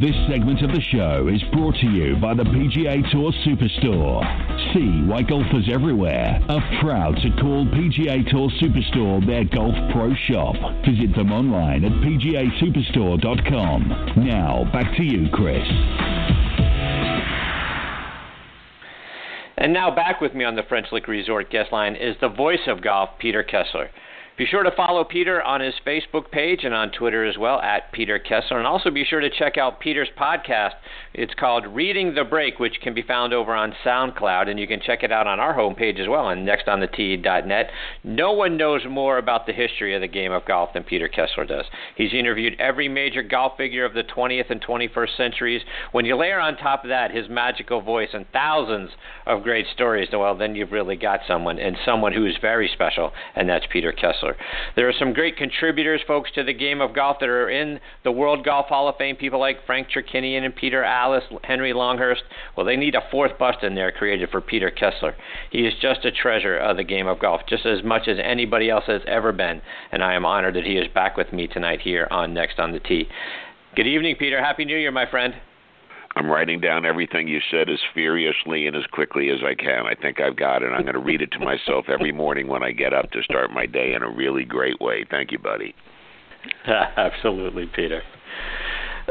This segment of the show is brought to you by the PGA Tour Superstore. See why golfers everywhere are proud to call PGA Tour Superstore their golf pro shop. Visit them online at pgasuperstore.com. Now, back to you, Chris. And now back with me on the French Lick Resort guest line is the voice of golf, Peter Kessler. Be sure to follow Peter on his Facebook page and on Twitter as well, at Peter Kessler. And also be sure to check out Peter's podcast. It's called Reading the Break, which can be found over on SoundCloud. And you can check it out on our homepage as well on nextonthetee.net. No one knows more about the history of the game of golf than Peter Kessler does. He's interviewed every major golf figure of the 20th and 21st centuries. When you layer on top of that his magical voice and thousands of great stories, well, then you've really got someone, and someone who is very special, and that's Peter Kessler. There are some great contributors, folks, to the game of golf that are in the World Golf Hall of Fame. People like Frank Chirkinian and Peter Alliss, Henry Longhurst. Well, they need a fourth bust in there created for Peter Kessler. He is just a treasure of the game of golf, just as much as anybody else has ever been. And I am honored that he is back with me tonight here on Next on the Tee. Good evening, Peter. Happy New Year, my friend. I'm writing down everything you said as furiously and as quickly as I can. I think I've got it. I'm going to read it to myself every morning when I get up to start my day in a really great way. Thank you, buddy. Absolutely, Peter.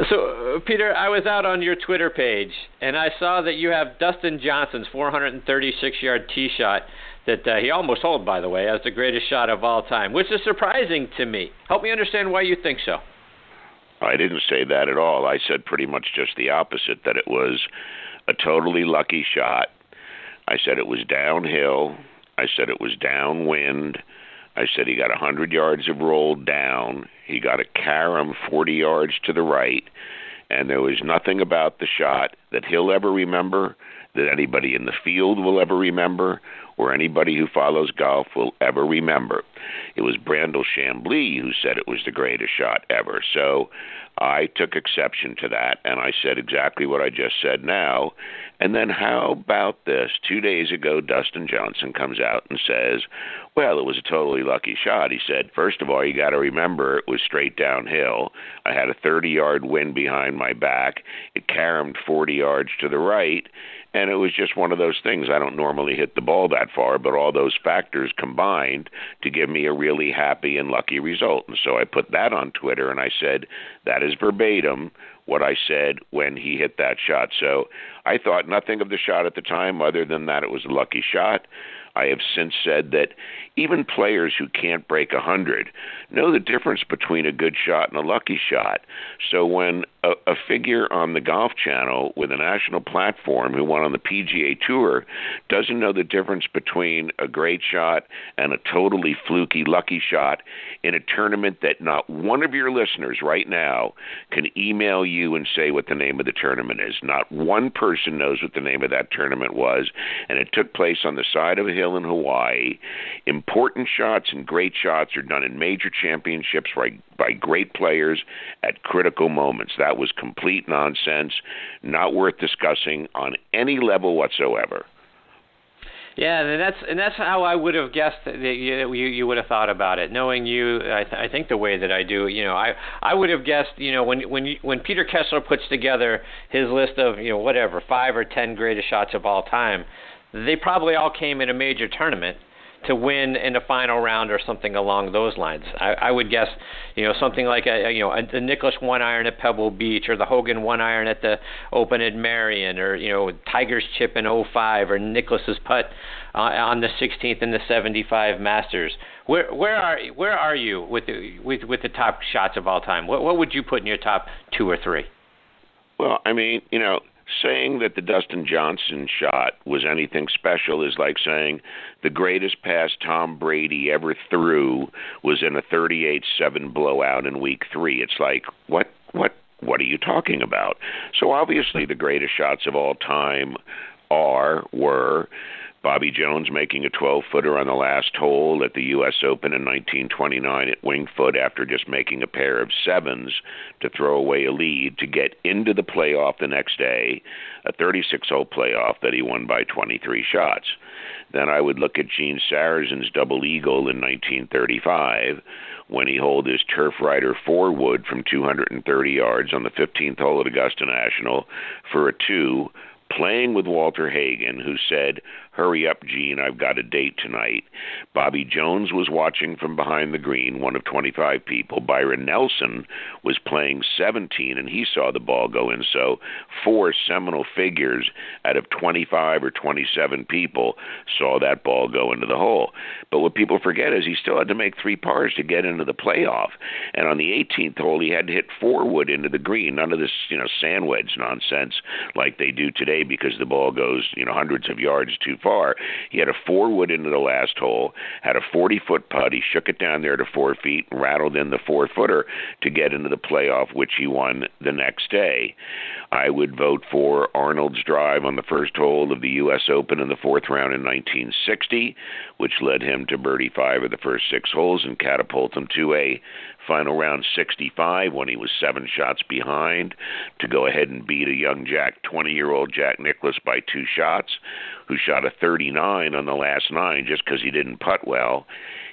So, uh, Peter, I was out on your Twitter page and I saw that you have Dustin Johnson's 436 yard tee shot that uh, he almost holed, by the way, as the greatest shot of all time, which is surprising to me. Help me understand why you think so. I didn't say that at all. I said pretty much just the opposite that it was a totally lucky shot. I said it was downhill. I said it was downwind. I said he got a 100 yards of roll down. He got a carom 40 yards to the right. And there was nothing about the shot that he'll ever remember, that anybody in the field will ever remember, or anybody who follows golf will ever remember. It was Brandel Chamblee who said it was the greatest shot ever. So I took exception to that and I said exactly what I just said now. And then how about this? Two days ago, Dustin Johnson comes out and says, Well, it was a totally lucky shot. He said, First of all, you got to remember it was straight downhill. I had a 30 yard wind behind my back. It caromed 40 yards to the right and it was just one of those things. I don't normally hit the ball that far, but all those factors combined to give me a really happy and lucky result. And so I put that on Twitter and I said, that is verbatim what I said when he hit that shot. So I thought nothing of the shot at the time other than that it was a lucky shot. I have since said that even players who can't break a 100 know the difference between a good shot and a lucky shot. So when a, a figure on the Golf Channel with a national platform who won on the PGA Tour doesn't know the difference between a great shot and a totally fluky lucky shot in a tournament that not one of your listeners right now can email you and say what the name of the tournament is. Not one person knows what the name of that tournament was, and it took place on the side of a hill in Hawaii. Important shots and great shots are done in major championships by, by great players at critical moments. That was complete nonsense, not worth discussing on any level whatsoever. Yeah, and that's and that's how I would have guessed that you you would have thought about it. Knowing you, I, th- I think the way that I do, you know, I I would have guessed, you know, when when you, when Peter Kessler puts together his list of you know whatever five or ten greatest shots of all time, they probably all came in a major tournament to win in the final round or something along those lines. I, I would guess, you know, something like a, you know a, the Nicklaus one iron at Pebble Beach or the Hogan one iron at the Open at Merion or you know Tiger's chip in 05 or Nicklaus's putt uh, on the 16th in the 75 Masters. Where where are where are you with the, with with the top shots of all time? What what would you put in your top two or three? Well, I mean, you know, saying that the Dustin Johnson shot was anything special is like saying the greatest pass Tom Brady ever threw was in a 38-7 blowout in week 3. It's like what what what are you talking about? So obviously the greatest shots of all time are were Bobby Jones making a 12 footer on the last hole at the U.S. Open in 1929 at Winged Foot after just making a pair of sevens to throw away a lead to get into the playoff the next day, a 36 hole playoff that he won by 23 shots. Then I would look at Gene Sarazen's double eagle in 1935 when he holed his turf rider four wood from 230 yards on the 15th hole at Augusta National for a two, playing with Walter Hagen, who said, Hurry up, Gene, I've got a date tonight. Bobby Jones was watching from behind the green, one of 25 people. Byron Nelson was playing 17, and he saw the ball go in. So, four seminal figures out of 25 or 27 people saw that ball go into the hole. But what people forget is he still had to make three pars to get into the playoff. And on the 18th hole, he had to hit four wood into the green. None of this, you know, sand wedge nonsense like they do today because the ball goes, you know, hundreds of yards too far. He had a four wood into the last hole, had a 40 foot putt. He shook it down there to four feet and rattled in the four footer to get into the playoff, which he won the next day. I would vote for Arnold's drive on the first hole of the U.S. Open in the fourth round in 1960, which led him to birdie five of the first six holes and catapult him to a final round 65 when he was seven shots behind to go ahead and beat a young Jack, 20 year old Jack Nicklaus by two shots, who shot a 39 on the last nine just because he didn't putt well.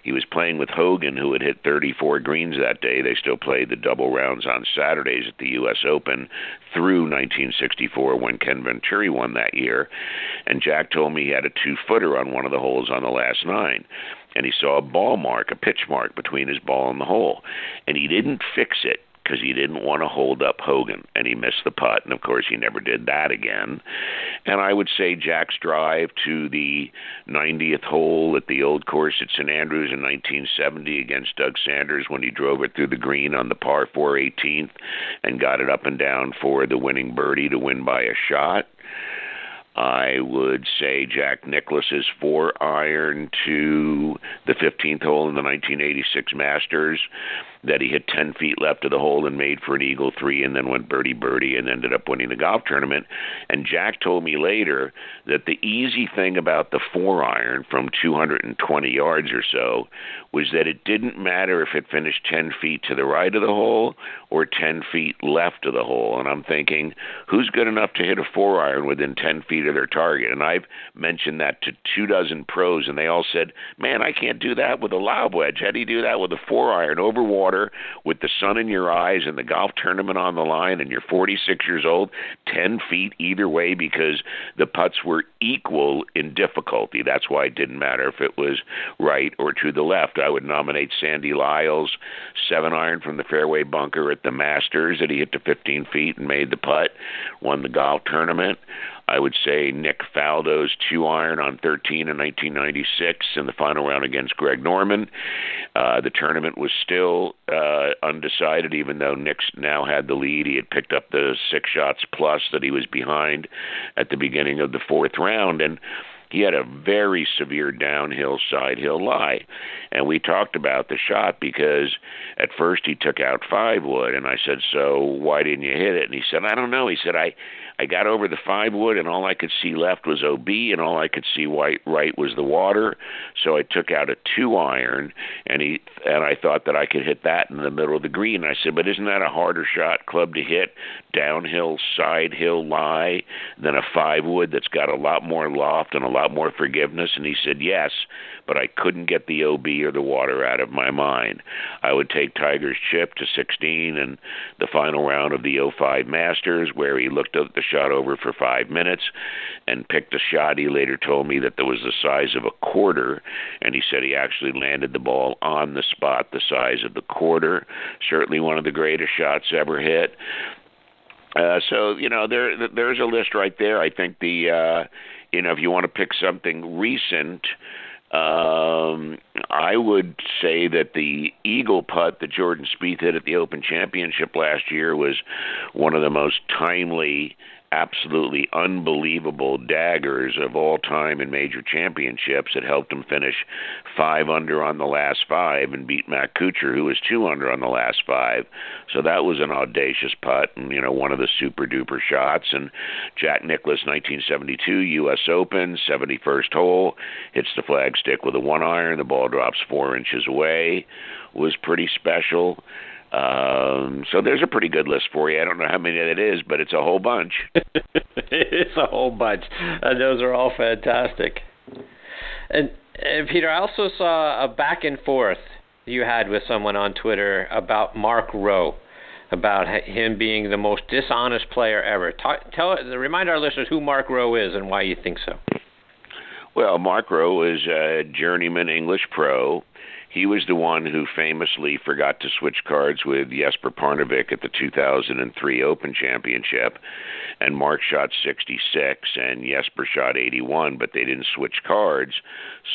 He was playing with Hogan, who had hit 34 greens that day. They still played the double rounds on Saturdays at the U.S. Open through 1964 when Ken Venturi won that year. And Jack told me he had a two footer on one of the holes on the last nine and he saw a ball mark, a pitch mark between his ball and the hole, and he didn't fix it because he didn't want to hold up Hogan, and he missed the putt, and of course he never did that again. And I would say Jack's drive to the 90th hole at the old course at St Andrews in 1970 against Doug Sanders when he drove it through the green on the par 4 18th and got it up and down for the winning birdie to win by a shot. I would say Jack Nicklaus's four iron to the 15th hole in the 1986 Masters that he hit 10 feet left of the hole and made for an eagle three and then went birdie birdie and ended up winning the golf tournament. And Jack told me later that the easy thing about the four iron from 220 yards or so was that it didn't matter if it finished 10 feet to the right of the hole or 10 feet left of the hole. And I'm thinking, who's good enough to hit a four iron within 10 feet of their target? And I've mentioned that to two dozen pros, and they all said, man, I can't do that with a lob wedge. How do you do that with a four iron over water with the sun in your eyes and the golf tournament on the line and you're 46 years old, 10 feet either way because the putts were equal in difficulty. That's why it didn't matter if it was right or to the left. I would nominate Sandy Lyle's seven iron from the fairway bunker at the Masters that he hit to 15 feet and made the putt, won the golf tournament. I would say Nick Faldo's two iron on 13 in 1996 in the final round against Greg Norman. Uh, the tournament was still uh, undecided, even though Nick now had the lead. He had picked up the six shots plus that he was behind at the beginning of the fourth round. And he had a very severe downhill side hill lie. And we talked about the shot because at first he took out five wood and I said, So why didn't you hit it? And he said, I don't know. He said, I I got over the five wood, and all I could see left was OB, and all I could see white right was the water. So I took out a two iron, and he and I thought that I could hit that in the middle of the green. I said, but isn't that a harder shot club to hit downhill side hill lie than a five wood that's got a lot more loft and a lot more forgiveness? And he said yes, but I couldn't get the OB or the water out of my mind. I would take Tiger's chip to 16 and the final round of the 05 Masters, where he looked at the shot over for five minutes and picked a shot. He later told me that there was the size of a quarter, and he said he actually landed the ball on the spot the size of the quarter. Certainly one of the greatest shots ever hit. Uh, so you know there there's a list right there. I think the uh, you know if you want to pick something recent, um, I would say that the eagle putt that Jordan Spieth hit at the Open Championship last year was one of the most timely absolutely unbelievable daggers of all time in major championships that helped him finish five under on the last five and beat Matt Kuchar, who was two under on the last five. So that was an audacious putt and, you know, one of the super duper shots. And Jack Nicklaus, 1972 U.S. Open, 71st hole, hits the flagstick with a one iron. The ball drops four inches away. Was pretty special. Um, so there's a pretty good list for you. I don't know how many that is, but it's a whole bunch. it's a whole bunch. And those are all fantastic. And, and Peter, I also saw a back and forth you had with someone on Twitter about Mark Rowe, about him being the most dishonest player ever. Talk, tell, remind our listeners who Mark Rowe is and why you think so. Well, Mark Rowe is a journeyman English pro he was the one who famously forgot to switch cards with Jesper Parnevik at the 2003 Open Championship, and Mark shot 66 and Jesper shot 81, but they didn't switch cards.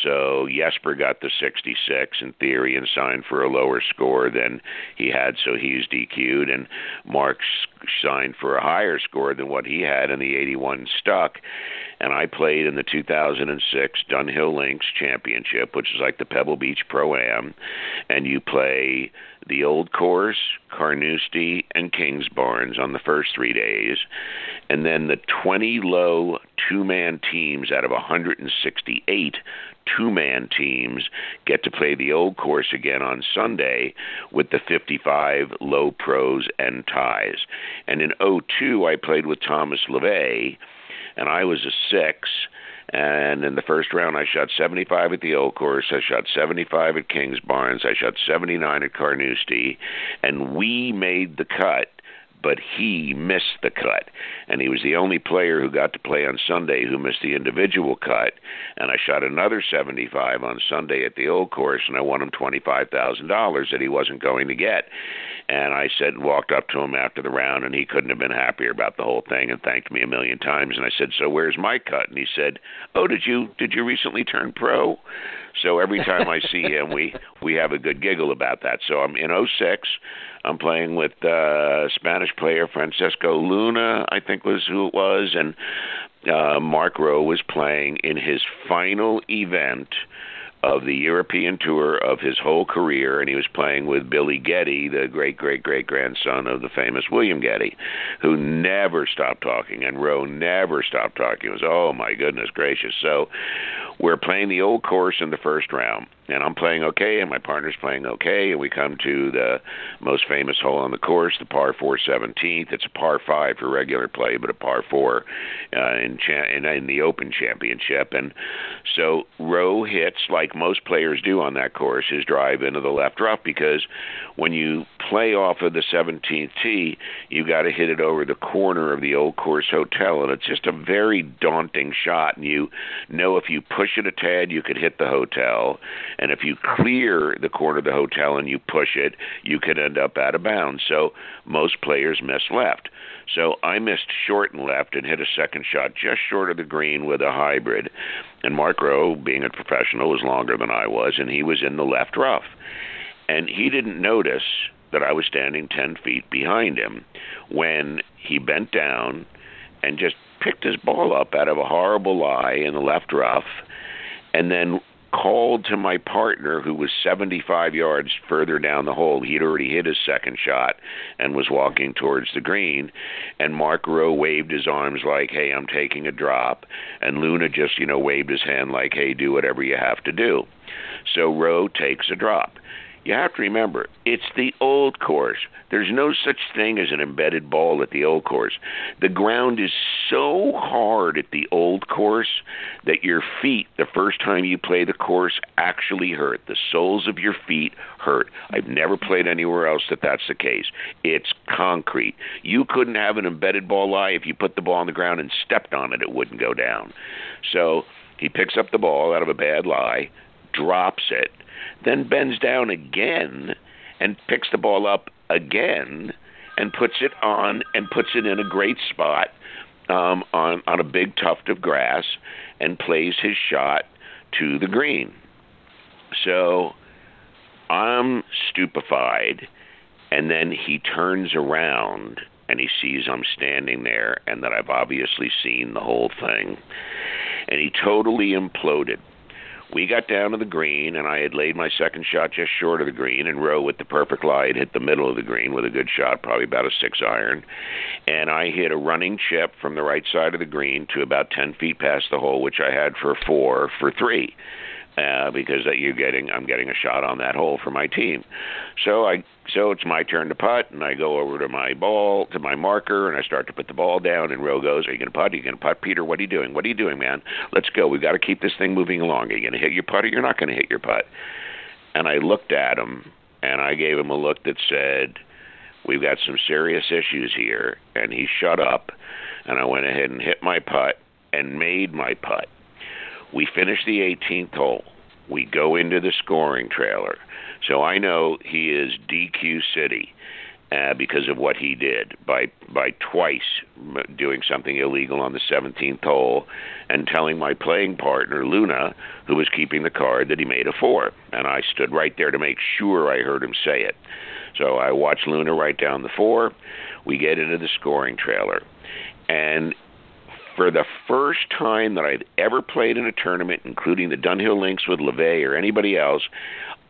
So Jesper got the 66 in theory and signed for a lower score than he had, so he's DQ'd, and Mark signed for a higher score than what he had, in the 81 stuck. And I played in the 2006 Dunhill Links Championship, which is like the Pebble Beach Pro Am, and you play the Old Course, Carnoustie, and Kings Kingsbarns on the first three days, and then the 20 low two-man teams out of 168 two-man teams get to play the Old Course again on Sunday with the 55 low pros and ties. And in 02, I played with Thomas Levet and I was a six. And in the first round, I shot 75 at the Old Course. I shot 75 at Kings Kingsbarns. I shot 79 at Carnoustie, and we made the cut but he missed the cut. And he was the only player who got to play on Sunday who missed the individual cut. And I shot another 75 on Sunday at the old course, and I won him $25,000 that he wasn't going to get. And I said, walked up to him after the round, and he couldn't have been happier about the whole thing, and thanked me a million times. And I said, "So where's my cut?" And he said, "Oh, did you did you recently turn pro?" So every time I see him, we we have a good giggle about that. So I'm in 06. I'm playing with uh, Spanish player Francesco Luna, I think was who it was, and uh, Mark Rowe was playing in his final event of the European tour of his whole career, and he was playing with Billy Gedde, the great great great grandson of the famous William Gedde, who never stopped talking, and Rowe never stopped talking. It was oh my goodness gracious. So we're playing the old course in the first round, and I'm playing okay, and my partner's playing okay, and we come to the most famous hole on the course, the par four seventeenth. It's a par five for regular play, but a par four uh, in, cha- in in the Open Championship, and so Rowe hits like most players do on that course his drive into the left rough because when you play off of the 17th tee, you got to hit it over the corner of the old course hotel, and it's just a very daunting shot. And you know if you push it a tad, you could hit the hotel, and if you clear the corner of the hotel and you push it, you could end up out of bounds. So most players miss left. So I missed short and left and hit a second shot just short of the green with a hybrid. And Mark Rowe, being a professional, was longer than I was, and he was in the left rough. And he didn't notice that I was standing 10 feet behind him when he bent down and just picked his ball up out of a horrible lie in the left rough and then called to my partner who was 75 yards further down the hole. He'd already hit his second shot and was walking towards the green. And Mark Rowe waved his arms like, hey, I'm taking a drop. And Luna just, you know, waved his hand like, hey, do whatever you have to do. So Rowe takes a drop you have to remember it's the old course. There's no such thing as an embedded ball at the old course. The ground is so hard at the old course that your feet, the first time you play the course, actually hurt. The soles of your feet hurt. I've never played anywhere else that that's the case. It's concrete. You couldn't have an embedded ball lie if you put the ball on the ground and stepped on it, it wouldn't go down. So he picks up the ball out of a bad lie, drops it then bends down again and picks the ball up again and puts it on and puts it in a great spot um, on on a big tuft of grass and plays his shot to the green. So I'm stupefied, and then he turns around and he sees I'm standing there and that I've obviously seen the whole thing. And he totally imploded. We got down to the green, and I had laid my second shot just short of the green, and Rowe with the perfect lie had hit the middle of the green with a good shot, probably about a six iron. And I hit a running chip from the right side of the green to about 10 feet past the hole, which I had for four for three uh, because that you're getting I'm getting a shot on that hole for my team. So I so it's my turn to putt, and I go over to my ball to my marker, and I start to put the ball down. And Rowe goes, "Are you going to putt? Are you going to putt, Peter? What are you doing? What are you doing, man? Let's go. We've got to keep this thing moving along. Are you going to hit your putt, or you're not going to hit your putt?" And I looked at him, and I gave him a look that said, "We've got some serious issues here." And he shut up, and I went ahead and hit my putt and made my putt we finish the 18th hole. We go into the scoring trailer. So I know he is DQ City uh, because of what he did by by twice doing something illegal on the 17th hole and telling my playing partner Luna, who was keeping the card, that he made a four. And I stood right there to make sure I heard him say it. So I watched Luna write down the four. We get into the scoring trailer. And for the first time that I've ever played in a tournament, including the Dunhill Links with Levet or anybody else,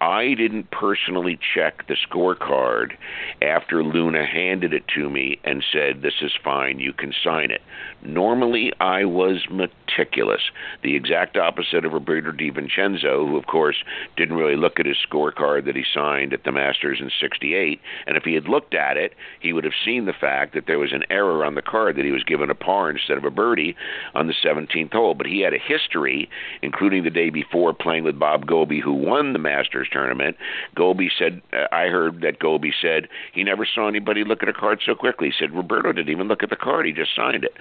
I didn't personally check the scorecard after Luna handed it to me and said, This is fine, you can sign it. Normally, I was meticulous, the exact opposite of Roberto De Vicenzo, who, of course, didn't really look at his scorecard that he signed at the Masters in 68. And if he had looked at it, he would have seen the fact that there was an error on the card that he was given a par instead of a birdie on the 17th hole. But he had a history, including the day before playing with Bob Goalby, who won the Masters tournament. Goalby said, uh, I heard that Goalby said he never saw anybody look at a card so quickly. He said, Roberto didn't even look at the card, he just signed it.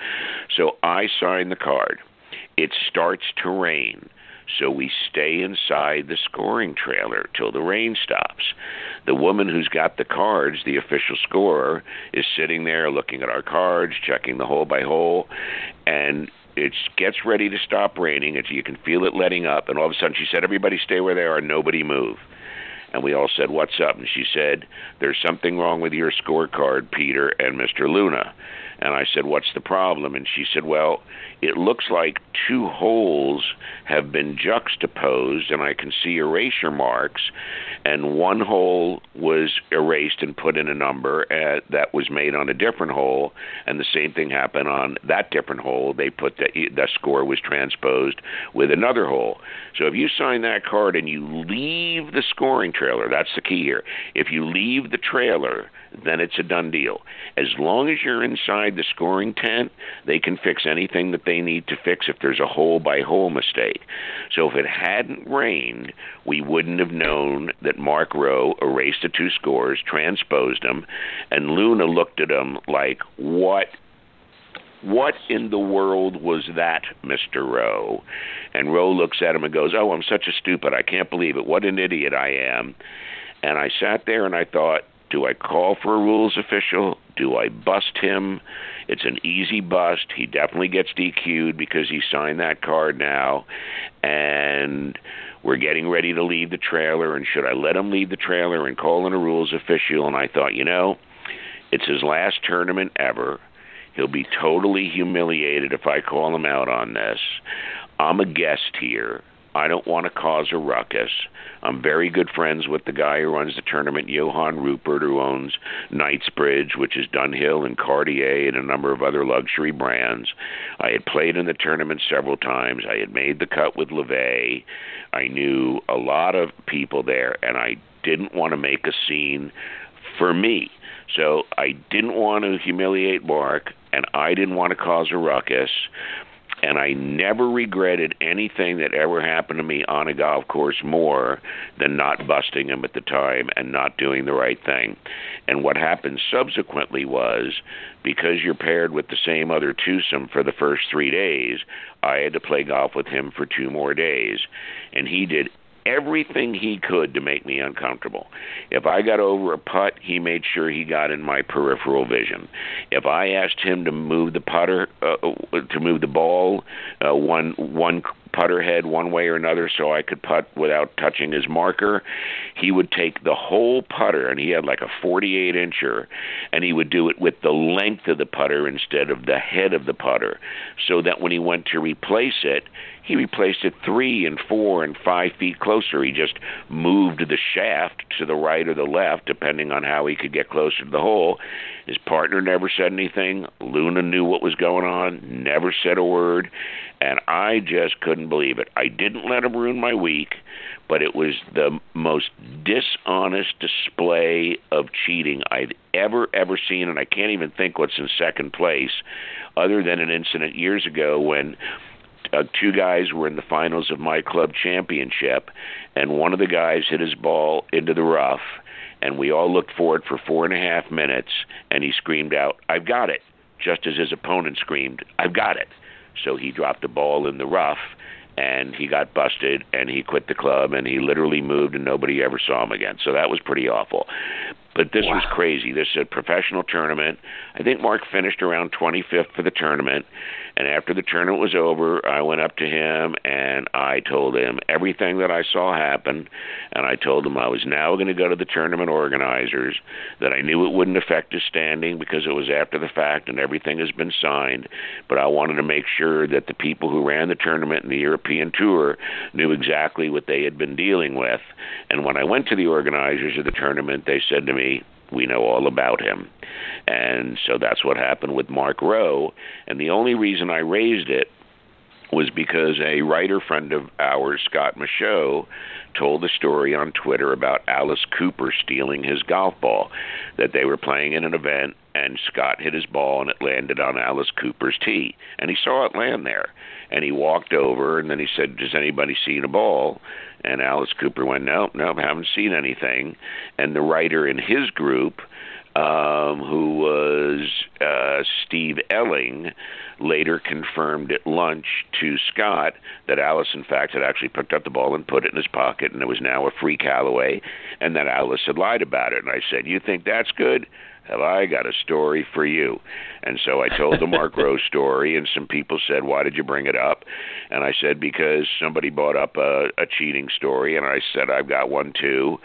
So I signed the card. It starts to rain. So we stay inside the scoring trailer till the rain stops. The woman who's got the cards, the official scorer, is sitting there looking at our cards, checking the hole by hole, and it gets ready to stop raining. It's, you can feel it letting up, and all of a sudden she said, "Everybody stay where they are. Nobody move." And we all said, "What's up?" And she said, "There's something wrong with your scorecard, Peter and Mr. Luna." And I said, What's the problem? And she said, Well, it looks like two holes have been juxtaposed, and I can see erasure marks. And one hole was erased and put in a number uh, that was made on a different hole, and the same thing happened on that different hole. They put the, the score was transposed with another hole. So if you sign that card and you leave the scoring trailer, that's the key here. If you leave the trailer, then it's a done deal. As long as you're inside the scoring tent, they can fix anything that they need to fix if there's a hole by hole mistake. So if it hadn't rained, we wouldn't have known that Mark Rowe erased the two scores, transposed them, and Luna looked at them like, what what in the world was that, Mr. Rowe? And Rowe looks at him and goes, Oh, I'm such a stupid. I can't believe it. What an idiot I am. And I sat there and I thought, do I call for a rules official? Do I bust him? It's an easy bust. He definitely gets DQ'd because he signed that card now. And we're getting ready to leave the trailer. And should I let him leave the trailer and call in a rules official? And I thought, you know, it's his last tournament ever. He'll be totally humiliated if I call him out on this. I'm a guest here. I don't want to cause a ruckus. I'm very good friends with the guy who runs the tournament, Johan Rupert, who owns Knightsbridge, which is Dunhill and Cartier and a number of other luxury brands. I had played in the tournament several times. I had made the cut with Levet. I knew a lot of people there, and I didn't want to make a scene for me. So I didn't want to humiliate Mark, and I didn't want to cause a ruckus and I never regretted anything that ever happened to me on a golf course more than not busting him at the time and not doing the right thing. And what happened subsequently was because you're paired with the same other twosome for the first three days, I had to play golf with him for two more days. And he did everything he could to make me uncomfortable. If I got over a putt, he made sure he got in my peripheral vision. If I asked him to move the putter, uh, to move the ball uh, one one putter head one way or another so I could putt without touching his marker, he would take the whole putter, and he had like a 48 incher, and he would do it with the length of the putter instead of the head of the putter, so that when he went to replace it, he replaced it three and four and five feet closer. He just moved the shaft to the right or the left, depending on how he could get closer to the hole. His partner never said anything. Luna knew what was going on, never said a word, and I just couldn't believe it. I didn't let him ruin my week, but it was the most dishonest display of cheating I've ever, ever seen, and I can't even think what's in second place, other than an incident years ago when uh, two guys were in the finals of my club championship, and one of the guys hit his ball into the rough, and we all looked for it for four and a half minutes, and he screamed out, "I've got it!" just as his opponent screamed, "I've got it!" So he dropped the ball in the rough, and he got busted, and he quit the club, and he literally moved, and nobody ever saw him again. So that was pretty awful. But this wow. was crazy. This is a professional tournament. I think Mark finished around 25th for the tournament. And after the tournament was over, I went up to him and I told him everything that I saw happen. And I told him I was now going to go to the tournament organizers, that I knew it wouldn't affect his standing because it was after the fact and everything has been signed. But I wanted to make sure that the people who ran the tournament and the European Tour knew exactly what they had been dealing with. And when I went to the organizers of the tournament, they said to me, we know all about him. And so that's what happened with Mark Rowe. And the only reason I raised it was because a writer friend of ours, Scott Michaux, told a story on Twitter about Alice Cooper stealing his golf ball. That they were playing in an event and Scott hit his ball and it landed on Alice Cooper's tee. And he saw it land there. And he walked over and then he said, Does anybody see the ball? And Alice Cooper went, Nope, nope, haven't seen anything. And the writer in his group, um, who was uh, Steve Elling, later confirmed at lunch to Scott that Alice, in fact, had actually picked up the ball and put it in his pocket, and it was now a free Callaway, and that Alice had lied about it. And I said, "You think that's good? Have I got a story for you?" And so I told the Mark Rose story, and some people said, "Why did you bring it up?" And I said, "Because somebody brought up a, a cheating story," and I said, "I've got one too."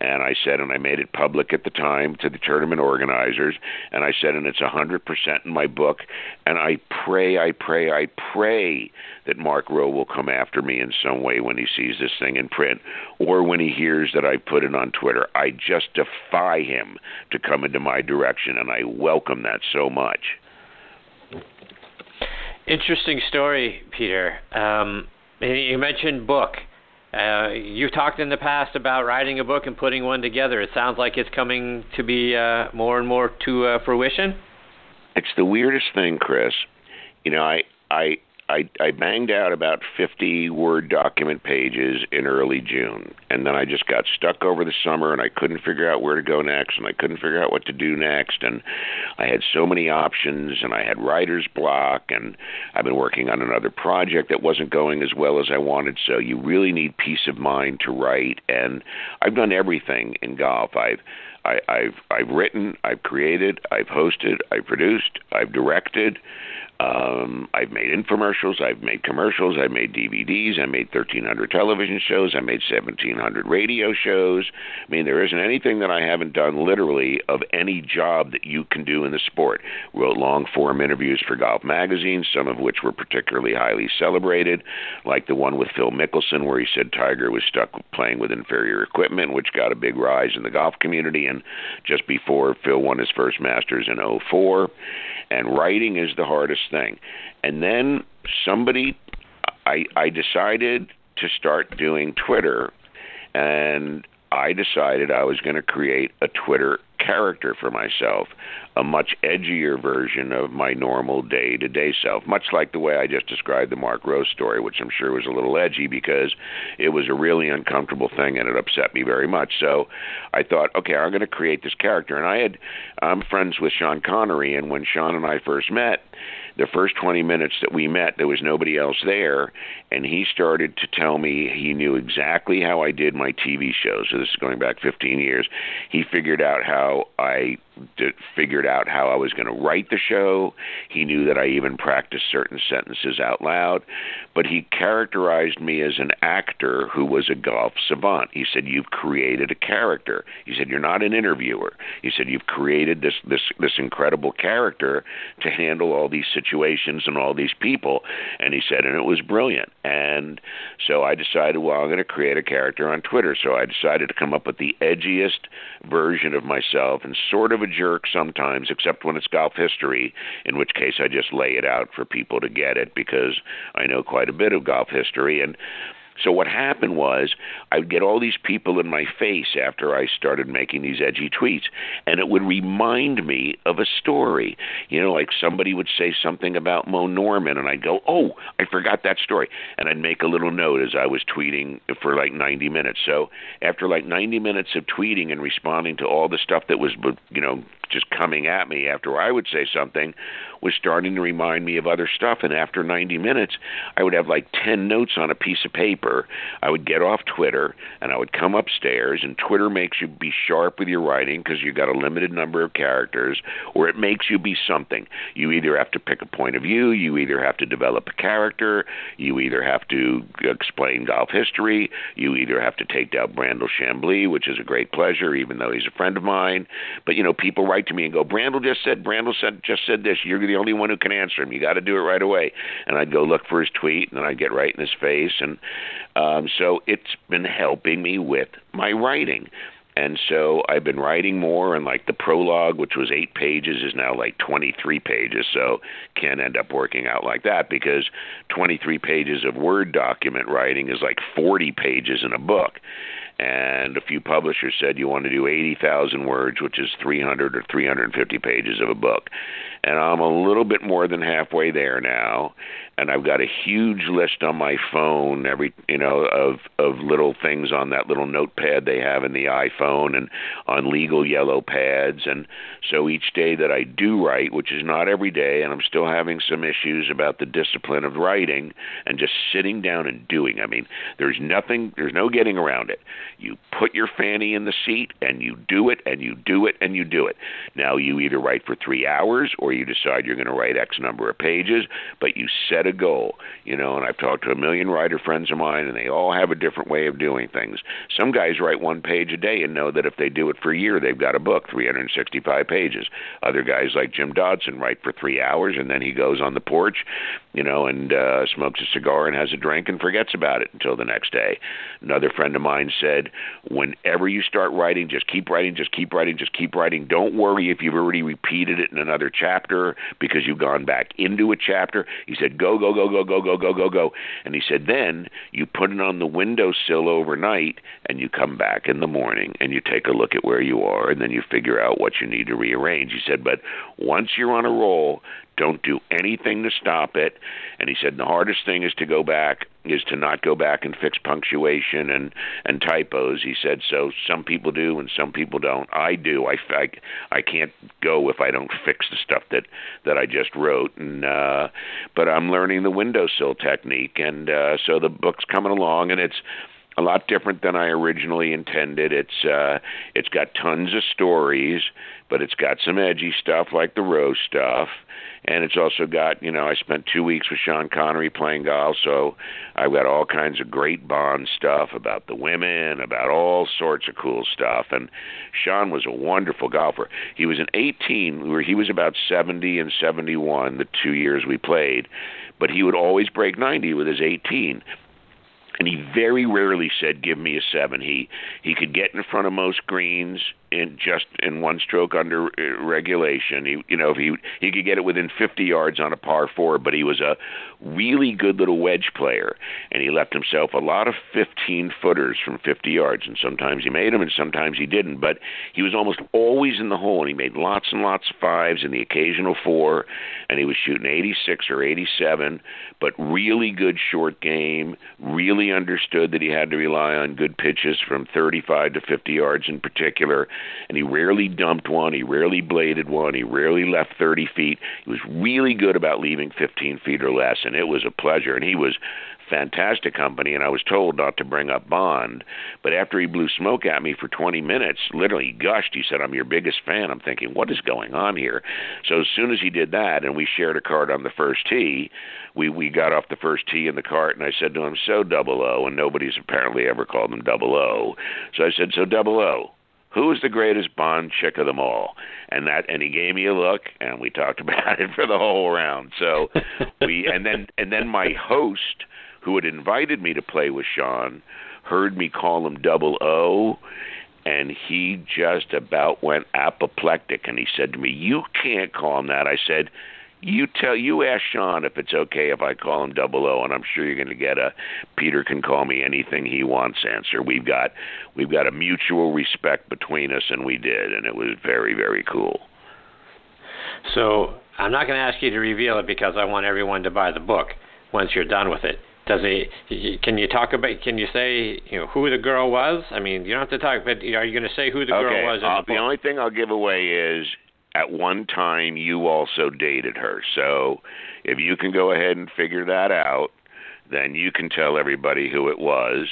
And I said, and I made it public at the time to the tournament organizers, and I said, and it's a hundred percent in my book, and I pray, I pray, I pray that Mark Rowe will come after me in some way when he sees this thing in print, or when he hears that I put it on Twitter. I just defy him to come into my direction, and I welcome that so much. Interesting story, Peter. Um, you mentioned book. Uh, you've talked in the past about writing a book and putting one together. It sounds like it's coming to be uh, more and more to uh, fruition. It's the weirdest thing, Chris. You know, I I I, I banged out about 50 Word document pages in early June. And then I just got stuck over the summer and I couldn't figure out where to go next and I couldn't figure out what to do next. And I had so many options and I had writer's block and I've been working on another project that wasn't going as well as I wanted. So you really need peace of mind to write. And I've done everything in golf. I've I, I've I've written, I've created, I've hosted, I've produced, I've directed. Um, I've made infomercials. I've made commercials. I've made DVDs. I made 1,300 television shows. I made 1,700 radio shows. I mean, there isn't anything that I haven't done literally of any job that you can do in the sport. Wrote long form interviews for Golf Magazine, some of which were particularly highly celebrated, like the one with Phil Mickelson, where he said Tiger was stuck playing with inferior equipment, which got a big rise in the golf community. And just before Phil won his first Masters in 04 and writing is the hardest thing. And then somebody, I I decided to start doing Twitter, and I decided I was going to create a Twitter character for myself, a much edgier version of my normal day to day self, much like the way I just described the Mark Rose story, which I'm sure was a little edgy because it was a really uncomfortable thing and it upset me very much. So I thought, okay, I'm going to create this character. And I had, I'm friends with Sean Connery, and when Sean and I first met, the first 20 minutes that we met, there was nobody else there, and he started to tell me he knew exactly how I did my TV shows. So this is going back 15 years. He figured out how I figured out how I was going to write the show. He knew that I even practiced certain sentences out loud, but he characterized me as an actor who was a golf savant. He said, "You've created a character." He said, "You're not an interviewer." He said, "You've created this this this incredible character to handle all these situations and all these people." And he said, and it was brilliant. And so I decided, well, I'm going to create a character on Twitter. So I decided to come up with the edgiest version of myself and sort of a jerk sometimes, except when it's golf history, in which case I just lay it out for people to get it because I know quite a bit of golf history. And so what happened was I would get all these people in my face after I started making these edgy tweets, and it would remind me of a story. You know, like somebody would say something about Mo Norman, and I'd go, "Oh, I forgot that story," and I'd make a little note as I was tweeting for like 90 minutes. So after like 90 minutes of tweeting and responding to all the stuff that was, you know, just coming at me after I would say something was starting to remind me of other stuff. And after 90 minutes, I would have like 10 notes on a piece of paper. I would get off Twitter and I would come upstairs. And Twitter makes you be sharp with your writing because you've got a limited number of characters, or it makes you be something. You either have to pick a point of view, you either have to develop a character, you either have to explain golf history, you either have to take down Brandel Chamblee, which is a great pleasure, even though he's a friend of mine. But you know, people write to me and go, Brandel just said, Brandel said just said this. You're the only one who can answer him. You got to do it right away. And I'd go look for his tweet, and then I'd get right in his face. And um, so it's been helping me with my writing. And so I've been writing more, and like the prologue, which was eight pages, is now like 23 pages. So can't end up working out like that because 23 pages of Word document writing is like 40 pages in a book and a few publishers said you want to do 80,000 words, which is 300 or 350 pages of a book. And I'm a little bit more than halfway there now and I've got a huge list on my phone every you know of of little things on that little notepad they have in the iPhone and on legal yellow pads and so each day that I do write which is not every day and I'm still having some issues about the discipline of writing and just sitting down and doing I mean there's nothing there's no getting around it you put your fanny in the seat and you do it and you do it and you do it now you either write for 3 hours or you decide you're going to write x number of pages but you set set a goal, you know, and I've talked to a million writer friends of mine, and they all have a different way of doing things. Some guys write one page a day and know that if they do it for a year, they've got a book, 365 pages. Other guys like Jim Dodson write for three hours, and then he goes on the porch, you know, and uh, smokes a cigar and has a drink and forgets about it until the next day. Another friend of mine said, whenever you start writing, just keep writing, just keep writing, just keep writing. Don't worry if you've already repeated it in another chapter because you've gone back into a chapter. He said, go, go, go, go, go, go, go, go, go. And he said, then you put it on the windowsill overnight and you come back in the morning and you take a look at where you are and then you figure out what you need to rearrange. He said, but once you're on a roll, don't do anything to stop it. And he said the hardest thing is to go back is to not go back and fix punctuation and and typos. He said so. Some people do and some people don't. I do. I I, I can't go if I don't fix the stuff that that I just wrote. And uh, but I'm learning the windowsill technique, and uh, so the book's coming along, and it's a lot different than I originally intended. It's uh, it's got tons of stories, but it's got some edgy stuff like the Rose stuff and it's also got you know I spent two weeks with Sean Connery playing golf, so I've got all kinds of great Bond stuff about the women, about all sorts of cool stuff. And Sean was a wonderful golfer. He was an 18, where he was about 70 and 71 the two years we played, but he would always break 90 with his 18 and he very rarely said give me a seven. He he could get in front of most greens in just in one stroke under uh, regulation. He you know if he he could get it within 50 yards on a par 4 but he was a really good little wedge player. And he left himself a lot of 15 footers from 50 yards and sometimes he made them and sometimes he didn't. But he was almost always in the hole and he made lots and lots of fives and the occasional 4 and he was shooting 86 or 87 but really good short game really understood that he had to rely on good pitches from 35 to 50 yards in particular, and he rarely dumped one, he rarely bladed one, he rarely left 30 feet. He was really good about leaving 15 feet or less, and it was a pleasure. And he was fantastic company, and I was told not to bring up Bond. But after he blew smoke at me for 20 minutes, literally gushed, he said, I'm your biggest fan. I'm thinking, what is going on here? So as soon as he did that, and we shared a card on the first tee, we, we got off the first tee in the cart, and I said to him, so double O, and nobody's apparently ever called him double O. So I said, so double O who is the greatest Bond chick of them all? And that, and he gave me a look, and we talked about it for the whole round. So we, and then, and then my host, who had invited me to play with Sean, heard me call him Double O, and he just about went apoplectic. And he said to me, "You can't call him that." I said you tell you ask Sean if it's okay if I call him Double O, and I'm sure you're going to get a Peter can call me anything he wants answer. We've got we've got a mutual respect between us, and we did, and it was very very cool. So I'm not going to ask you to reveal it because I want everyone to buy the book once you're done with it. Does he? Can you talk about? Can you say you know who the girl was? I mean, you don't have to talk, but are you going to say who the okay, girl was? Uh, the, the only thing I'll give away is at one time you also dated her. So if you can go ahead and figure that out, then you can tell everybody who it was.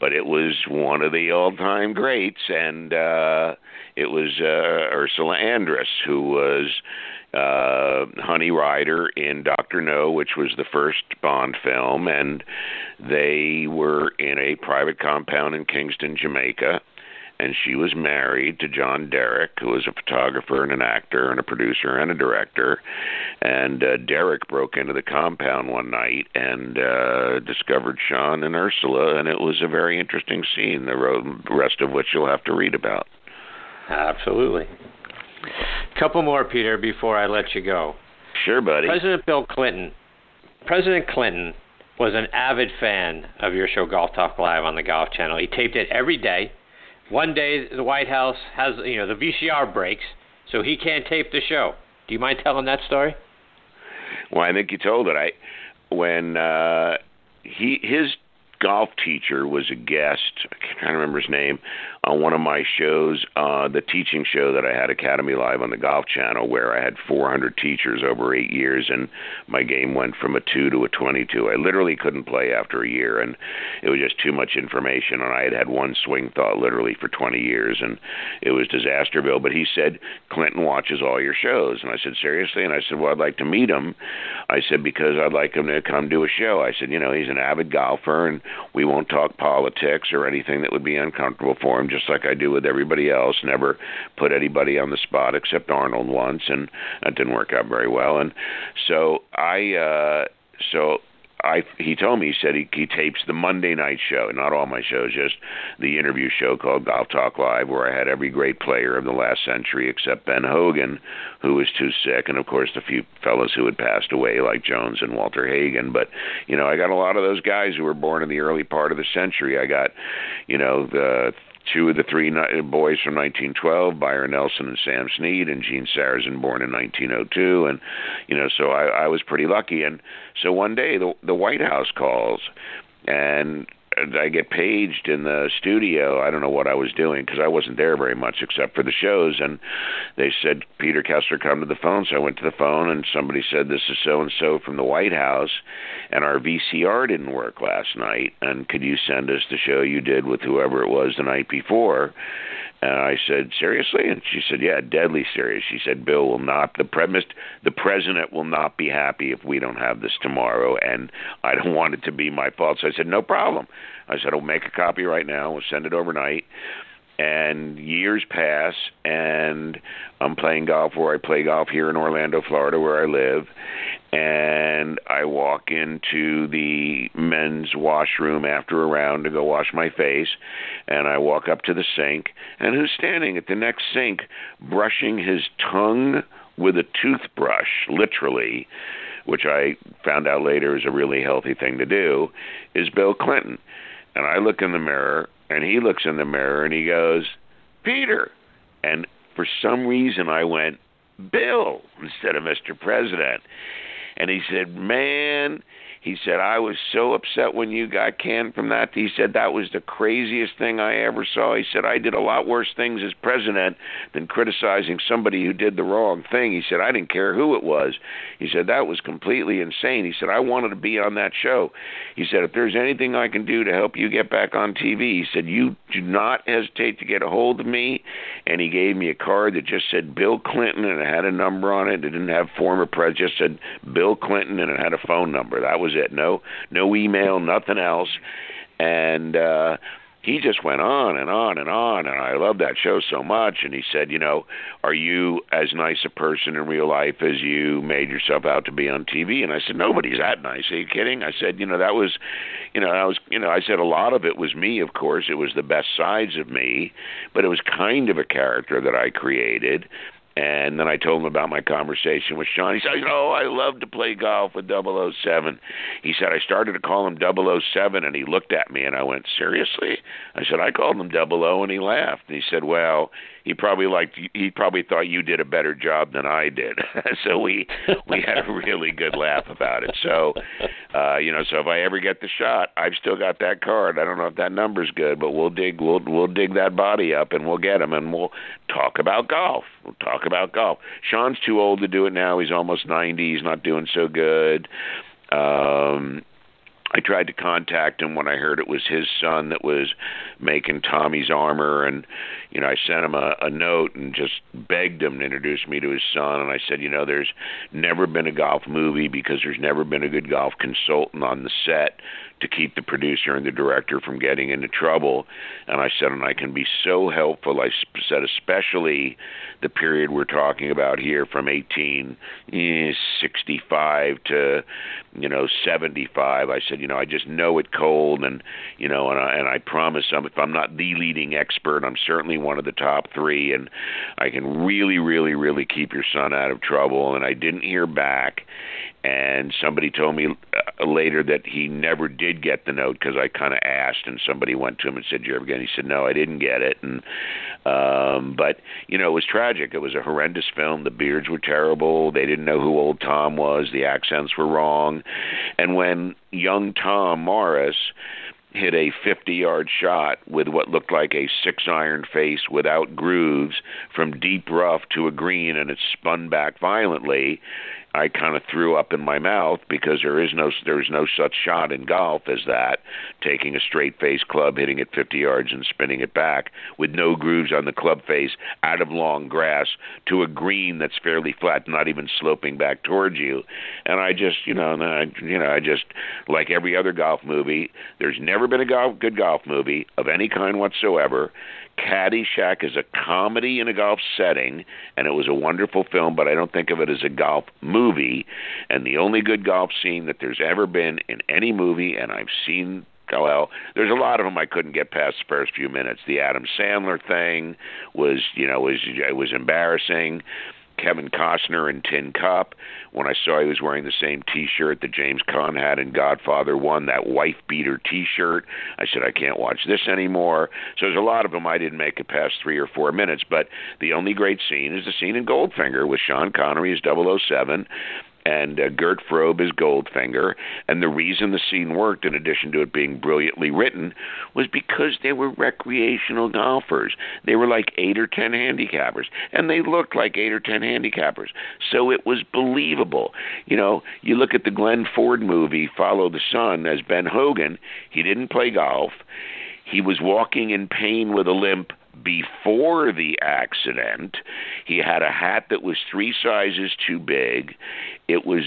But it was one of the all-time greats, and uh, it was uh, Ursula Andress, who was uh, Honey Rider in Doctor No, which was the first Bond film, and they were in a private compound in Kingston, Jamaica and she was married to John Derek, who was a photographer and an actor and a producer and a director. And uh, Derek broke into the compound one night and uh, discovered Sean and Ursula, and it was a very interesting scene. The rest of which you'll have to read about. Absolutely. Couple more, Peter, before I let you go. Sure, buddy. President Bill Clinton. President Clinton was an avid fan of your show Golf Talk Live on the Golf Channel. He taped it every day one day the White House has you know the VCR breaks, so he can't tape the show. Do you mind telling that story? Well, I think you told it. I when uh, he his golf teacher was a guest. I can't remember his name on one of my shows, uh, the teaching show that I had Academy Live on the Golf Channel, where I had 400 teachers over eight years, and my game went from a two to a 22. I literally couldn't play after a year, and it was just too much information. And I had had one swing thought literally for 20 years, and it was Disasterville. But he said Clinton watches all your shows, and I said seriously, and I said, well, I'd like to meet him. I said because I'd like him to come do a show. I said, you know, he's an avid golfer, and we won't talk politics or anything that would be uncomfortable for him, just like I do with everybody else. Never put anybody on the spot except Arnold once, and that didn't work out very well. And so I, uh, so I he told me he said he, he tapes the Monday night show, not all my shows, just the interview show called Golf Talk Live, where I had every great player of the last century except Ben Hogan, who was too sick, and of course the few fellows who had passed away like Jones and Walter Hagen. But you know, I got a lot of those guys who were born in the early part of the century. I got, you know, the two of the three boys from 1912, Byron Nelson and Sam Snead, and Gene Sarazen, born in 1902, and you know, so I, I was pretty lucky. And so one day, the the White House calls, and I get paged in the studio. I don't know what I was doing because I wasn't there very much except for the shows. And they said, Peter Kessler, come to the phone. So I went to the phone, and somebody said, This is so and so from the White House, and our VCR didn't work last night. And could you send us the show you did with whoever it was the night before? And I said, seriously? And she said, yeah, deadly serious. She said, Bill will not, the premise, the president will not be happy if we don't have this tomorrow, and I don't want it to be my fault. So I said, no problem. I said, I'll make a copy right now. We'll send it overnight and years pass and I'm playing golf where I play golf here in Orlando, Florida where I live and I walk into the men's washroom after a round to go wash my face and I walk up to the sink and who's standing at the next sink brushing his tongue with a toothbrush literally which I found out later is a really healthy thing to do is Bill Clinton. And I look in the mirror and he looks in the mirror and he goes, Peter. And for some reason I went, Bill, instead of Mr. President. and he said, "Man." He said, I was so upset when you got canned from that. He said, that was the craziest thing I ever saw. He said, I did a lot worse things as president than criticizing somebody who did the wrong thing. He said, I didn't care who it was. He said, that was completely insane. He said, I wanted to be on that show. He said, if there's anything I can do to help you get back on TV, he said, you do not hesitate to get a hold of me. And he gave me a card that just said Bill Clinton and it had a number on it. It didn't have former president, just said Bill Clinton and it had a phone number. That was it. No, no email, nothing else. And uh, he just went on and on and on, and I love that show so much. And he said, you know, are you as nice a person in real life as you made yourself out to be on TV? And I said, nobody's that nice. Are you kidding? I said, you know, that was, you know, I was, you know, I said a lot of it was me. Of course, it was the best sides of me, but it was kind of a character that I created and then I told him about my conversation with Sean. He said, "You know, I love to play golf with 007." He said I started to call him 007, and he looked at me, and I went, "Seriously?" I said, "I called him 00," and he laughed. And he said, "Well, he probably liked he probably thought you did a better job than I did. so we we had a really good laugh about it. So uh, you know, so if I ever get the shot, I've still got that card. I don't know if that number's good, but we'll dig we'll we'll dig that body up and we'll get him and we'll talk about golf. We'll talk about golf. Sean's too old to do it now. He's almost 90. He's not doing so good. Um I tried to contact him when I heard it was his son that was making Tommy's Honour, and you know I sent him a, a note and just begged him to introduce me to his son. And I said, you know, there's never been a golf movie because there's never been a good golf consultant on the set to keep the producer and the director from getting into trouble. And I said, and I can be so helpful. I said, especially the period we're talking about here from 1865 eh, to, you know, 75. I said, you know, I just know it cold, and you know, and I, and I promise, I'm, if I'm not the leading expert, I'm certainly one of the top three, and I can really, really, really keep your son out of trouble. And I didn't hear back and somebody told me uh, later that he never did get the note because I kind of asked, and somebody went to him and said, "You ever get?" It? He said, "No, I didn't get it." And um, but you know, it was tragic. It was a horrendous film. The beards were terrible. They didn't know who old Tom was. The accents were wrong, and when young Tom Morris hit a 50 yard shot with what looked like a six iron face without grooves from deep rough to a green and it spun back violently I kind of threw up in my mouth because there is no there is no such shot in golf as that taking a straight face club hitting it 50 yards and spinning it back with no grooves on the club face out of long grass to a green that's fairly flat not even sloping back towards you. And I just you know I, you know I just like every other golf movie there's never been a golf, good golf movie of any kind whatsoever Caddyshack is a comedy in a golf setting, and it was a wonderful film, but I don't think of it as a golf movie. And the only good golf scene that there's ever been in any movie, and I've seen oh, well, there's a lot of them I couldn't get past the first few minutes. The Adam Sandler thing was, you know, was it was embarrassing. Kevin Costner in Tin Cup. When I saw he was wearing the same T-shirt that James Caan had in Godfather One, that wife beater T-shirt, I said I can't watch this anymore. So there's a lot of them I didn't make it past three or four minutes. But the only great scene is the scene in Goldfinger with Sean Connery as 007 and uh, Gert Frobe is Goldfinger. And the reason the scene worked, in addition to it being brilliantly written, was because they were recreational golfers. They were like eight or ten handicappers, and they looked like eight or ten handicappers. So it was believable. You know, you look at the Glenn Ford movie, Follow the Sun, as Ben Hogan. He didn't play golf. He was walking in pain with a limp before the accident. He had a hat that was three sizes too big. It was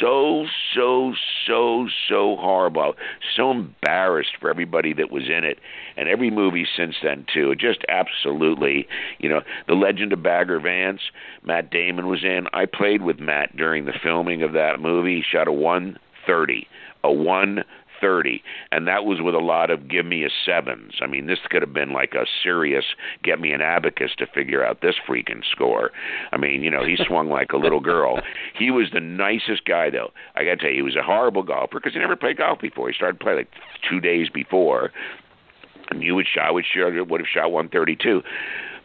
so, so, so, so horrible. So embarrassed for everybody that was in it. And every movie since then, too. Just absolutely, you know, The Legend of Bagger Vance, Matt Damon was in. I played with Matt during the filming of that movie. He shot a 130. A 1 30, and that was with a lot of give me a sevens. I mean, this could have been like a serious get me an abacus to figure out this freaking score. I mean, you know, he swung like a little girl. He was the nicest guy, though. I got to tell you, he was a horrible golfer because he never played golf before. He started playing like two days before, and you would shot would sure would have shot 132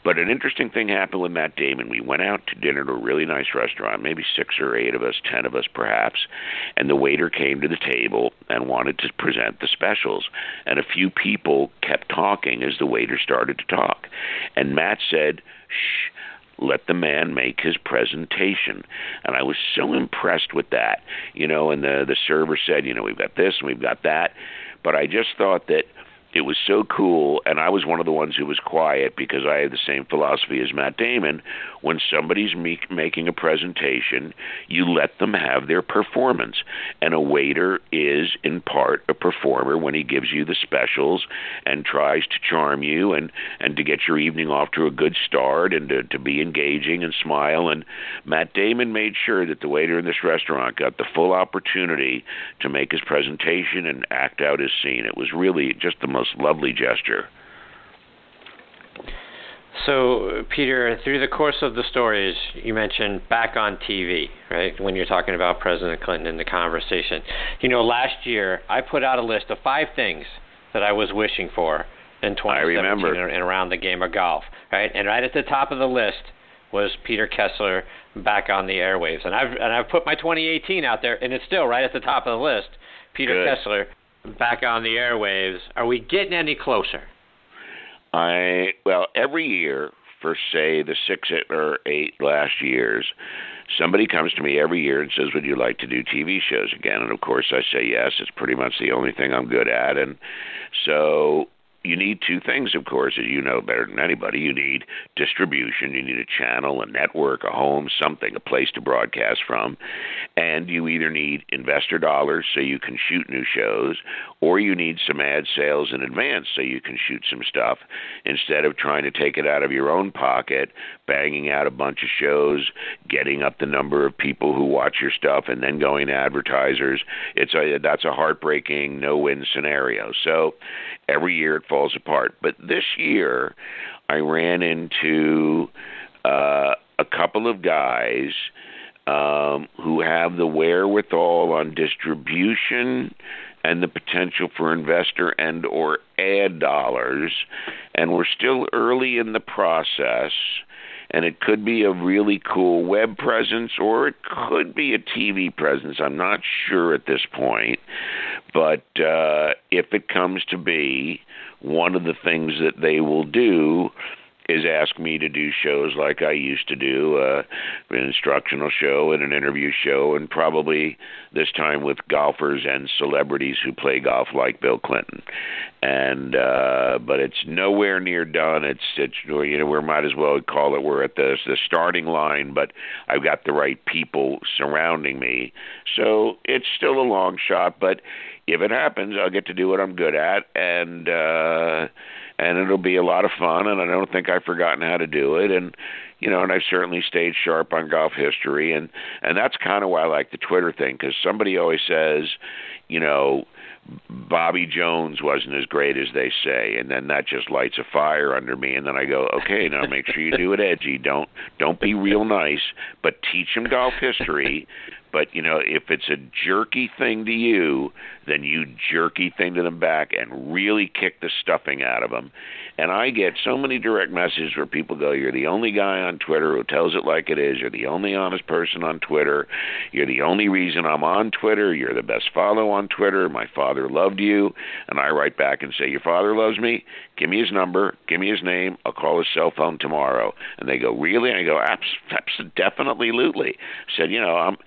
But an interesting thing happened with Matt Damon. We went out to dinner at a really nice restaurant, maybe six or eight of us, ten of us perhaps, and the waiter came to the table and wanted to present the specials. And a few people kept talking as the waiter started to talk. And Matt said, shh let the man make his presentation and i was so impressed with that you know and the the server said you know we've got this and we've got that but i just thought that it was so cool, and I was one of the ones who was quiet because I have the same philosophy as Matt Damon. When somebody's make, making a presentation, you let them have their performance, and a waiter is in part a performer when he gives you the specials and tries to charm you and and to get your evening off to a good start and to, to be engaging and smile. And Matt Damon made sure that the waiter in this restaurant got the full opportunity to make his presentation and act out his scene. It was really just the most most lovely gesture. So, Peter, through the course of the stories, you mentioned back on TV, right? When you're talking about President Clinton in the conversation. You know, last year I put out a list of five things that I was wishing for in 2017 and around the game of golf, right? And right at the top of the list was Peter Kessler back on the airwaves. And I've and I've put my 2018 out there, and it's still right at the top of the list. Peter Good. Kessler back on the airwaves. Are we getting any closer? I well, every year for say the six or eight last years, somebody comes to me every year and says, "Would you like to do TV shows again?" And of course, I say yes. It's pretty much the only thing I'm good at, and so you need two things, of course, as you know better than anybody. You need distribution, you need a channel, a network, a home, something, a place to broadcast from. And you either need investor dollars so you can shoot new shows, or you need some ad sales in advance so you can shoot some stuff instead of trying to take it out of your own pocket, banging out a bunch of shows, getting up the number of people who watch your stuff, and then going to advertisers. It's a that's a heartbreaking no-win scenario. So every year it falls apart. But this year, I ran into uh, a couple of guys um, who have the wherewithal on distribution and the potential for investor and or ad dollars and we're still early in the process and it could be a really cool web presence or it could be a TV presence. I'm not sure at this point, but uh, if it comes to be, one of the things that they will do is ask me to do shows like I used to do, uh, an instructional show and an interview show, and probably this time with golfers and celebrities who play golf like Bill Clinton. And uh, but it's nowhere near done. It's it's you know we might as well call it we're at the the starting line, but I've got the right people surrounding me, so it's still a long shot, but if it happens, I'll get to do what I'm good at, and uh, and it'll be a lot of fun. And I don't think I've forgotten how to do it, and you know, and I've certainly stayed sharp on golf history, and and that's kind of why I like the Twitter thing because somebody always says, you know. Bobby Jones wasn't as great as they say, and then that just lights a fire under me. And then I go, okay, now make sure you do it edgy. Don't don't be real nice, but teach them golf history but you know, if it's a jerky thing to you, then you jerky thing to them back and really kick the stuffing out of them. And I get so many direct messages where people go, "You're the only guy on Twitter who tells it like it is. You're the only honest person on Twitter. You're the only reason I'm on Twitter. You're the best follow on Twitter. My father loved you." And I write back and say, "Your father loves me. Give me his number. Give me his name. I'll call his cell phone tomorrow." And they go, "Really?" And I go, "Abs- definitely, absolutely." I said, "You know, I'm."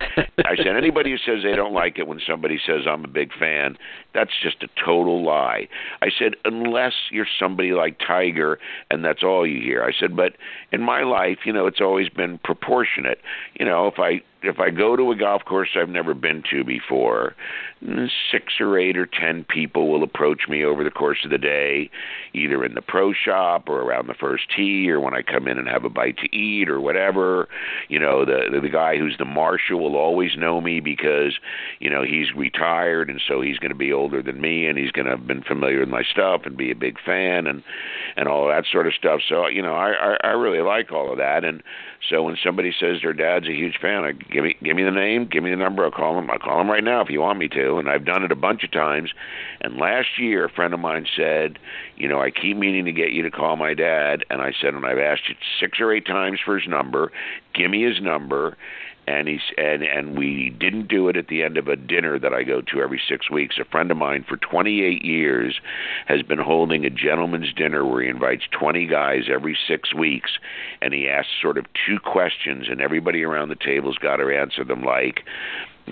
I said, "Anybody who says they don't like it when somebody says I'm a big fan, that's just a total lie." I said, "Unless you're somebody like Tiger and that's all you hear." I said, "But in my life, you know, it's always been proportionate. You know, if I if I go to a golf course I've never been to before, six or eight or ten people will approach me over the course of the day, either in the pro shop or around the first tee or when I come in and have a bite to eat or whatever. You know, the the, guy who's the marshal will always know me because, you know, he's retired and so he's going to be older than me and he's going to have been familiar with my stuff and be a big fan and and all that sort of stuff. So, you know, I I, I really like all of that and so when somebody says their dad's a huge fan, I Give me give me the name, give me the number. I'll call him. I'll call him right now if you want me to. And I've done it a bunch of times. And last year, a friend of mine said, you know, I keep meaning to get you to call my dad. And I said, and I've asked you six or eight times for his number. Give me his number and he's and and we didn't do it at the end of a dinner that I go to every 6 weeks. A friend of mine for 28 years has been holding a gentleman's dinner where he invites 20 guys every 6 weeks and he asks sort of two questions and everybody around the table's got to answer them like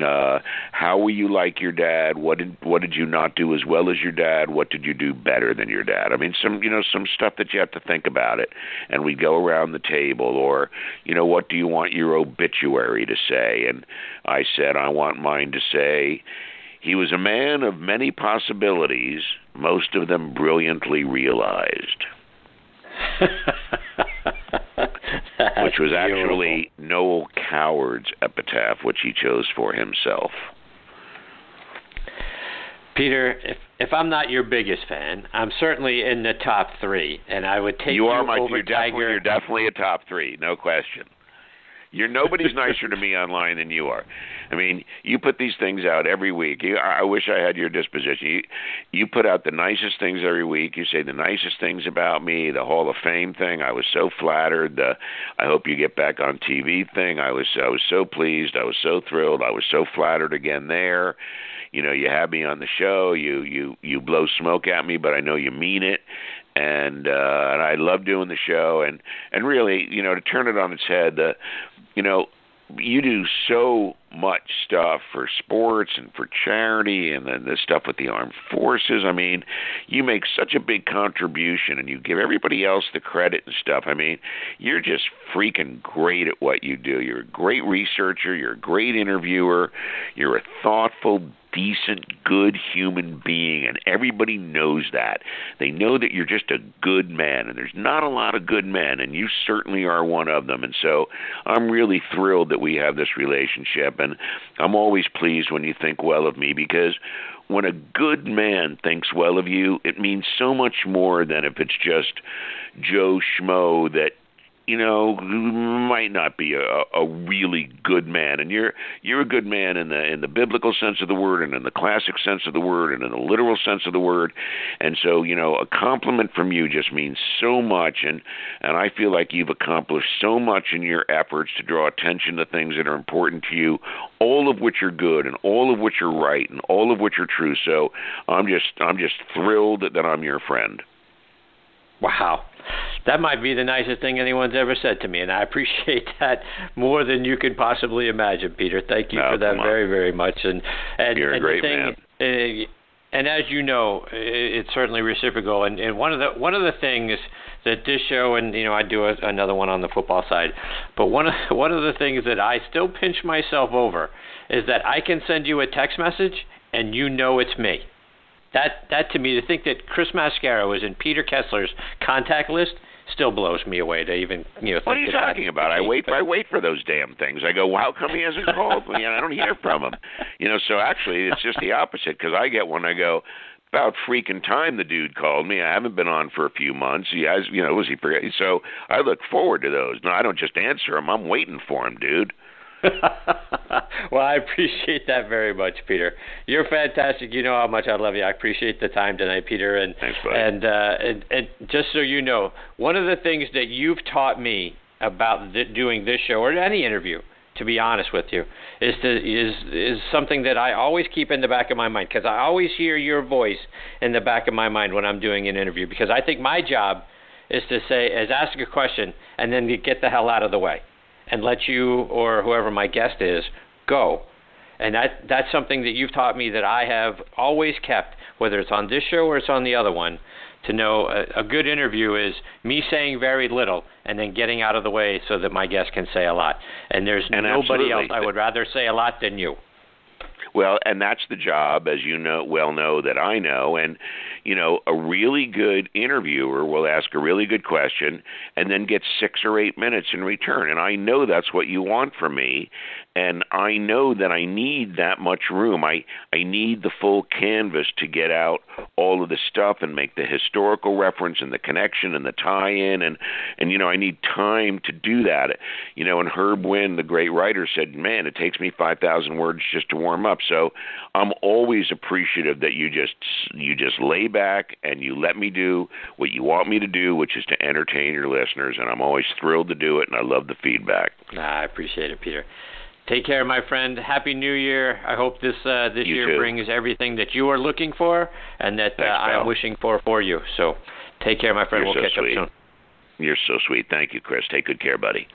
uh, how were you like your dad? What did what did you not do as well as your dad? What did you do better than your dad? I mean, some you know some stuff that you have to think about it. And we go around the table, or you know, what do you want your obituary to say? And I said I want mine to say. He was a man of many possibilities, most of them brilliantly realized. which was actually Noel Coward's epitaph, which he chose for himself. Peter, if if I'm not your biggest fan, I'm certainly in the top three, and I would take you, you are my, over you're Tiger. Definitely, you're definitely a top three, no question. You're nobody's nicer to me online than you are. I mean, you put these things out every week. You, I wish I had your disposition. You, you put out the nicest things every week. You say the nicest things about me. The Hall of Fame thing. I was so flattered. The I hope you get back on TV thing. I was I was so pleased. I was so thrilled. I was so flattered again there. You know, you have me on the show. You you you blow smoke at me, but I know you mean it and uh and I love doing the show and and really you know to turn it on its head the you know, you do so much stuff for sports and for charity and then the stuff with the armed forces. I mean, you make such a big contribution and you give everybody else the credit and stuff. I mean, you're just freaking great at what you do. You're a great researcher, you're a great interviewer, you're a thoughtful, decent, good human being, and everybody knows that. They know that you're just a good man, and there's not a lot of good men, and you certainly are one of them. And so I'm really thrilled that we have this relationship, and I'm always pleased when you think well of me because when a good man thinks well of you, it means so much more than if it's just Joe Schmo that you know, might not be a, a really good man. And you're you're a good man in the in the biblical sense of the word, and in the classic sense of the word, and in the literal sense of the word. And so, you know, a compliment from you just means so much. And and I feel like you've accomplished so much in your efforts to draw attention to things that are important to you, all of which are good, and all of which are right, and all of which are true. So I'm just I'm just thrilled that I'm your friend. That might be the nicest thing anyone's ever said to me, and I appreciate that more than you could possibly imagine, Peter. Thank you no, for that very, very much. And and, You're and a great thing, man. Uh, and as you know, it's certainly reciprocal. And, and one of the one of the things that this show, and you know, I do a, another one on the football side, but one of one of the things that I still pinch myself over is that I can send you a text message and you know it's me. That that to me to think that Chris Mascaro was in Peter Kessler's contact list still blows me away to even you know. What are you talking about? I wait. I wait for those damn things. I go, well, how come he hasn't called me? And I don't hear from him. You know, so actually, it's just the opposite because I get one. I go, about freaking time the dude called me. I haven't been on for a few months. He has, you know, was he forget? So I look forward to those. No, I don't just answer him. I'm waiting for him, dude. well, I appreciate that very much, Peter. You're fantastic. You know how much I love you. I appreciate the time tonight, Peter. And Thanks, and uh, and, and just so you know, one of the things that you've taught me about th- doing this show or any interview, to be honest with you, is to is is something that I always keep in the back of my mind because I always hear your voice in the back of my mind when I'm doing an interview because I think my job is to say is ask a question and then get the hell out of the way and let you or whoever my guest is go. And that that's something that you've taught me that I have always kept, whether it's on this show or it's on the other one, to know a, a good interview is me saying very little and then getting out of the way so that my guest can say a lot. And there's And nobody absolutely. else I would rather say a lot than you. Well, and that's the job, as you know well know that I know, and you know a really good interviewer will ask a really good question and then get six or eight minutes in return, and I know that's what you want from me, and I know that I need that much room. I I need the full canvas to get out all of the stuff and make the historical reference and the connection and the tie-in and and you know I need time to do that. You know, and Herb Wind, the great writer, said, "Man, it takes me 5,000 words just to warm up." So I'm always appreciative that you just you just lay back and you let me do what you want me to do, which is to entertain your listeners, and I'm always thrilled to do it, and I love the feedback. Nah, I appreciate it, Peter. Take care, my friend. Happy New Year. I hope this uh, this You year too. brings everything that you are looking for and that uh, I am wishing for for you. So, take care, my friend. You're we'll so catch sweet. up soon. You're so sweet. Thank you, Chris. Take good care, buddy.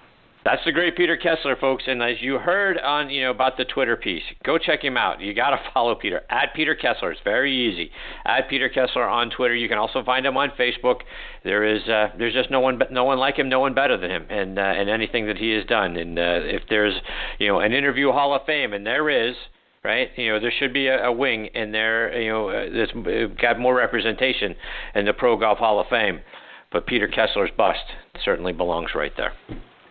That's the great Peter Kessler, folks. And as you heard on, you know, about the Twitter piece, go check him out. You got to follow Peter at Peter Kessler. It's very easy. At Peter Kessler on Twitter. You can also find him on Facebook. There is, uh, there's just no one, no one like him, no one better than him, and uh, and anything that he has done. And uh, if there's, you know, an interview Hall of Fame, and there is. Right, you know there should be a, a wing in there, you know, uh, that's uh, got more representation in the Pro Golf Hall of Fame. But Peter Kessler's bust certainly belongs right there.